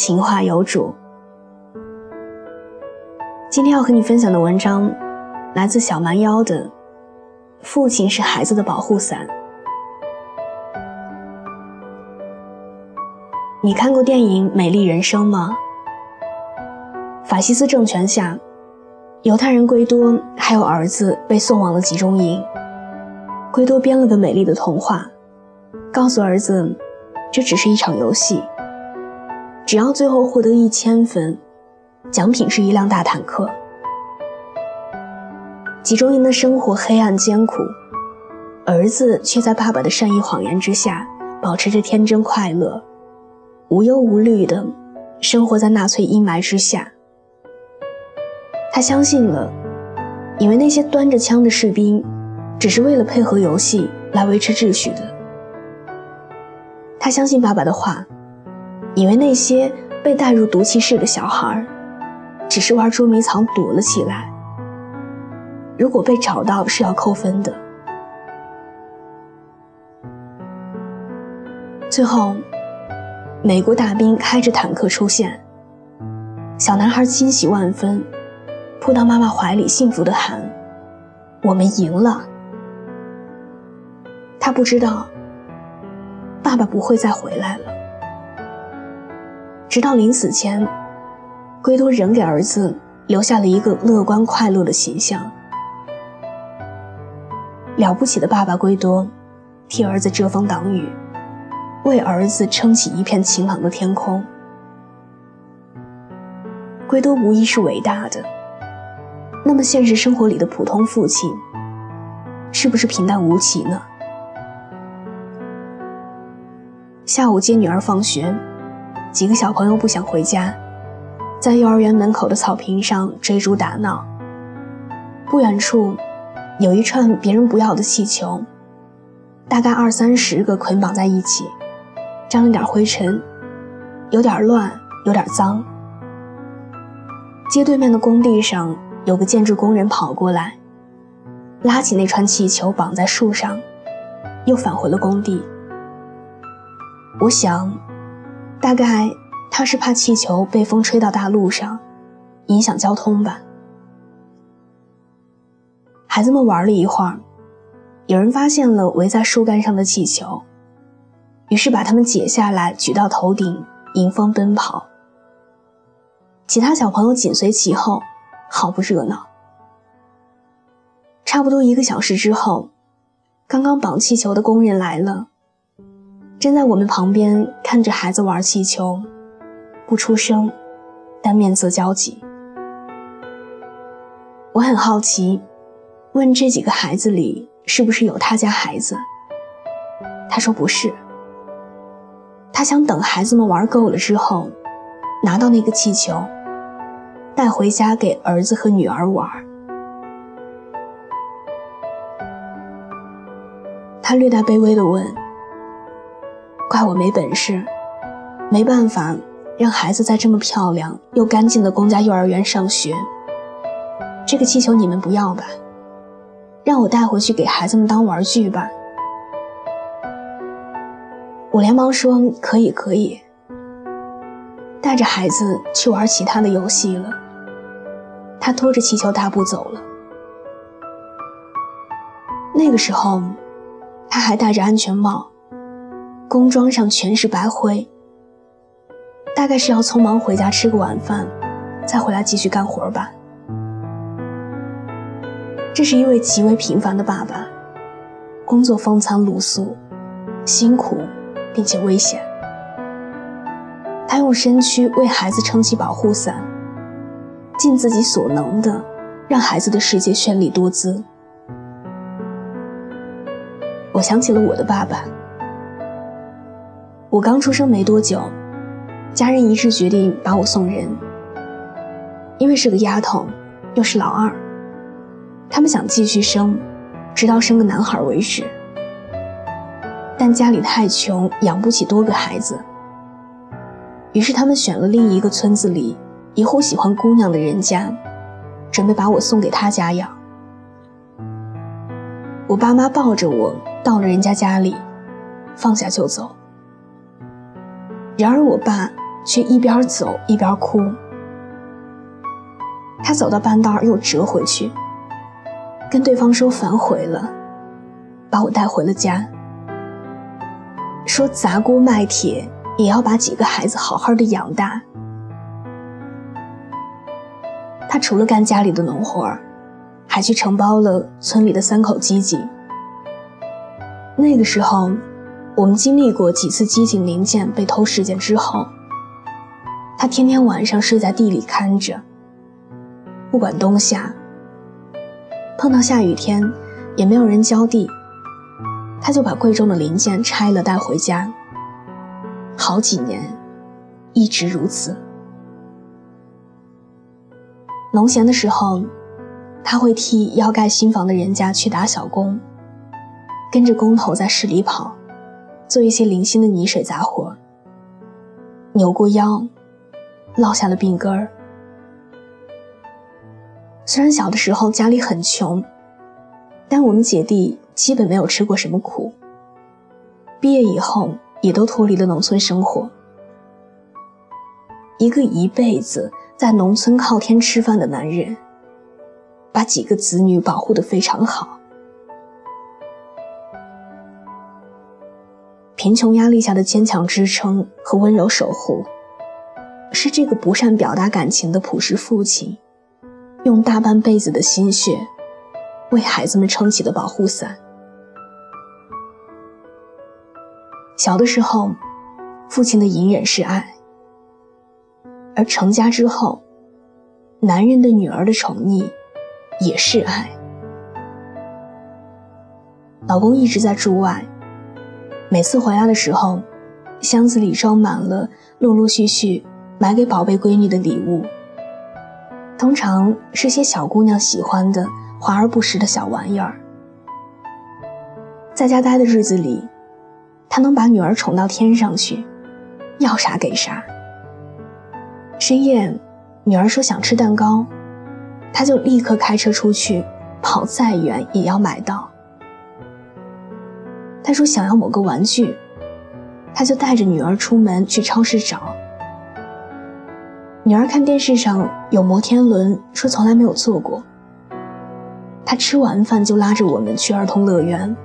情话有主。今天要和你分享的文章，来自小蛮腰的《父亲是孩子的保护伞》。你看过电影《美丽人生》吗？法西斯政权下，犹太人圭多还有儿子被送往了集中营。圭多编了个美丽的童话，告诉儿子，这只是一场游戏。只要最后获得一千分，奖品是一辆大坦克。集中营的生活黑暗艰苦，儿子却在爸爸的善意谎言之下，保持着天真快乐，无忧无虑的生活在纳粹阴霾之下。他相信了，以为那些端着枪的士兵，只是为了配合游戏来维持秩序的。他相信爸爸的话。以为那些被带入毒气室的小孩，只是玩捉迷藏躲了起来。如果被找到是要扣分的。最后，美国大兵开着坦克出现，小男孩欣喜万分，扑到妈妈怀里，幸福地喊：“我们赢了！”他不知道，爸爸不会再回来了。直到临死前，圭多仍给儿子留下了一个乐观快乐的形象。了不起的爸爸圭多，替儿子遮风挡雨，为儿子撑起一片晴朗的天空。圭多无疑是伟大的，那么现实生活里的普通父亲，是不是平淡无奇呢？下午接女儿放学。几个小朋友不想回家，在幼儿园门口的草坪上追逐打闹。不远处，有一串别人不要的气球，大概二三十个捆绑在一起，沾了点灰尘，有点乱，有点脏。街对面的工地上，有个建筑工人跑过来，拉起那串气球绑在树上，又返回了工地。我想。大概他是怕气球被风吹到大路上，影响交通吧。孩子们玩了一会儿，有人发现了围在树干上的气球，于是把它们解下来举到头顶，迎风奔跑。其他小朋友紧随其后，好不热闹。差不多一个小时之后，刚刚绑气球的工人来了。站在我们旁边看着孩子玩气球，不出声，但面色焦急。我很好奇，问这几个孩子里是不是有他家孩子？他说不是。他想等孩子们玩够了之后，拿到那个气球，带回家给儿子和女儿玩。他略带卑微地问。怪我没本事，没办法让孩子在这么漂亮又干净的公家幼儿园上学。这个气球你们不要吧，让我带回去给孩子们当玩具吧。我连忙说可以可以，带着孩子去玩其他的游戏了。他拖着气球大步走了。那个时候，他还戴着安全帽。工装上全是白灰，大概是要匆忙回家吃个晚饭，再回来继续干活吧。这是一位极为平凡的爸爸，工作风餐露宿，辛苦并且危险。他用身躯为孩子撑起保护伞，尽自己所能的让孩子的世界绚丽多姿。我想起了我的爸爸。我刚出生没多久，家人一致决定把我送人，因为是个丫头，又是老二，他们想继续生，直到生个男孩为止。但家里太穷，养不起多个孩子，于是他们选了另一个村子里一户喜欢姑娘的人家，准备把我送给他家养。我爸妈抱着我到了人家家里，放下就走。然而我爸却一边走一边哭，他走到半道又折回去，跟对方说反悔了，把我带回了家。说砸锅卖铁也要把几个孩子好好的养大。他除了干家里的农活还去承包了村里的三口机井。那个时候，我们经历过几次机井零件被偷事件之后，他天天晚上睡在地里看着，不管冬夏。碰到下雨天，也没有人浇地。他就把贵重的零件拆了带回家，好几年，一直如此。农闲的时候，他会替要盖新房的人家去打小工，跟着工头在市里跑，做一些零星的泥水杂活。扭过腰，落下了病根儿。虽然小的时候家里很穷，但我们姐弟。基本没有吃过什么苦。毕业以后也都脱离了农村生活。一个一辈子在农村靠天吃饭的男人，把几个子女保护得非常好。贫穷压力下的坚强支撑和温柔守护，是这个不善表达感情的朴实父亲，用大半辈子的心血，为孩子们撑起的保护伞。小的时候，父亲的隐忍是爱；而成家之后，男人对女儿的宠溺也是爱。老公一直在驻外，每次回来的时候，箱子里装满了陆陆续续买给宝贝闺女的礼物，通常是些小姑娘喜欢的华而不实的小玩意儿。在家待的日子里。他能把女儿宠到天上去，要啥给啥。深夜，女儿说想吃蛋糕，他就立刻开车出去，跑再远也要买到。他说想要某个玩具，他就带着女儿出门去超市找。女儿看电视上有摩天轮，说从来没有坐过。他吃完饭就拉着我们去儿童乐园。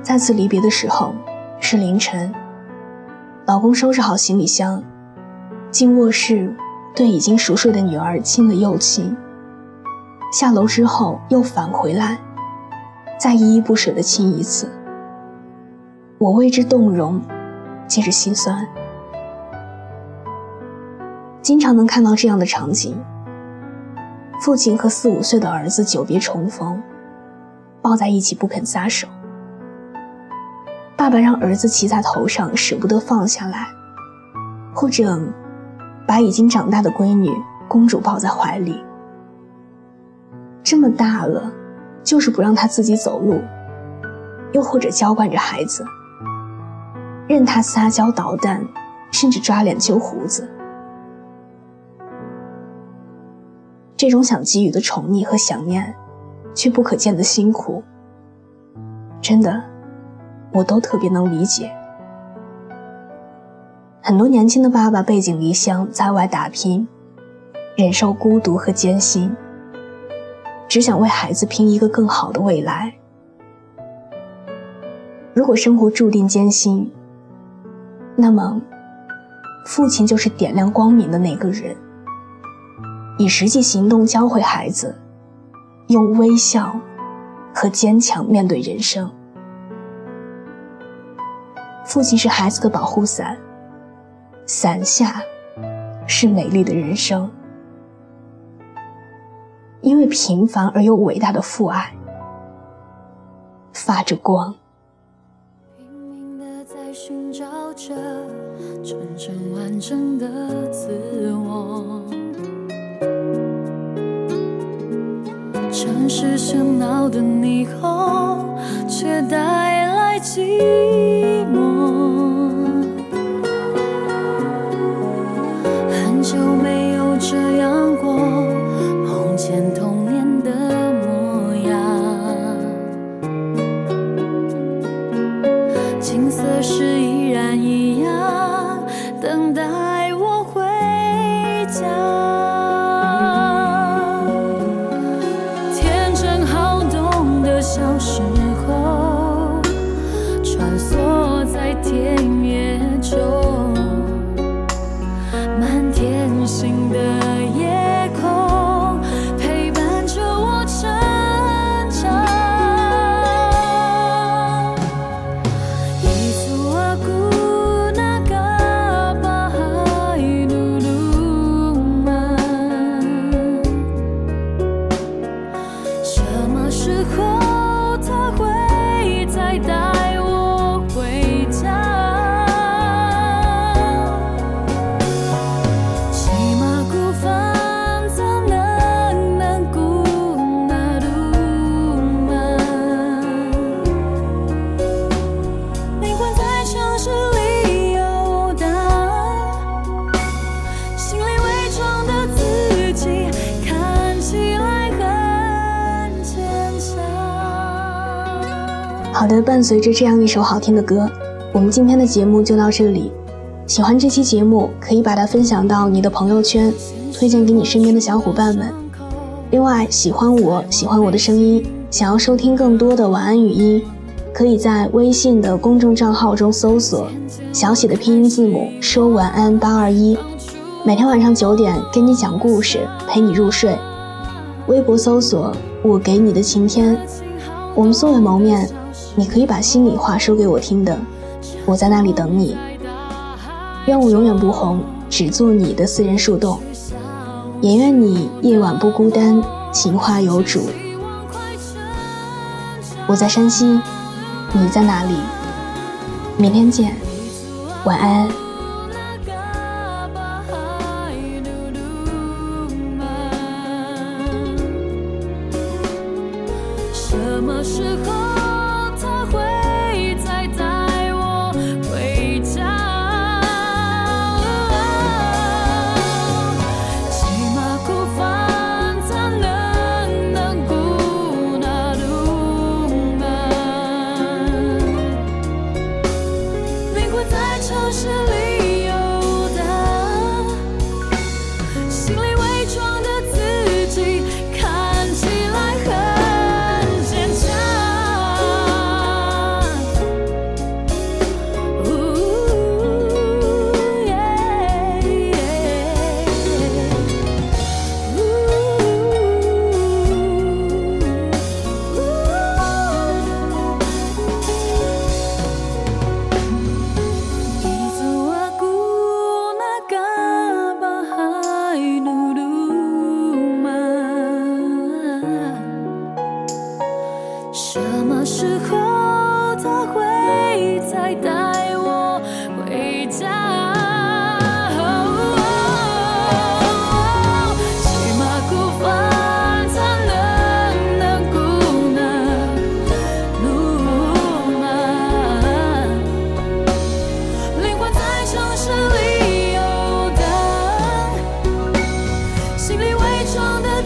再次离别的时候是凌晨，老公收拾好行李箱，进卧室对已经熟睡的女儿亲了又亲。下楼之后又返回来，再依依不舍地亲一次。我为之动容，接着心酸。经常能看到这样的场景：父亲和四五岁的儿子久别重逢，抱在一起不肯撒手。爸爸让儿子骑在头上，舍不得放下来，或者把已经长大的闺女公主抱在怀里。这么大了，就是不让他自己走路，又或者娇惯着孩子，任他撒娇捣蛋，甚至抓脸揪胡子。这种想给予的宠溺和想念，却不可见的辛苦，真的。我都特别能理解，很多年轻的爸爸背井离乡在外打拼，忍受孤独和艰辛，只想为孩子拼一个更好的未来。如果生活注定艰辛，那么父亲就是点亮光明的那个人，以实际行动教会孩子，用微笑和坚强面对人生。父亲是孩子的保护伞，伞下是美丽的人生。因为平凡而又伟大的父爱，发着光。拼命的在寻找着真正完整的自我。城市喧闹的霓虹，却带来寂寞。伴随着这样一首好听的歌，我们今天的节目就到这里。喜欢这期节目，可以把它分享到你的朋友圈，推荐给你身边的小伙伴们。另外，喜欢我喜欢我的声音，想要收听更多的晚安语音，可以在微信的公众账号中搜索小写的拼音字母说晚安八二一，每天晚上九点跟你讲故事，陪你入睡。微博搜索我给你的晴天，我们素未谋面，你可以把心里话说给我听的，我在那里等你。愿我永远不红，只做你的私人树洞。也愿你夜晚不孤单，情话有主。我在山西，你在哪里？明天见，晚安。什么时候才会心里伪装的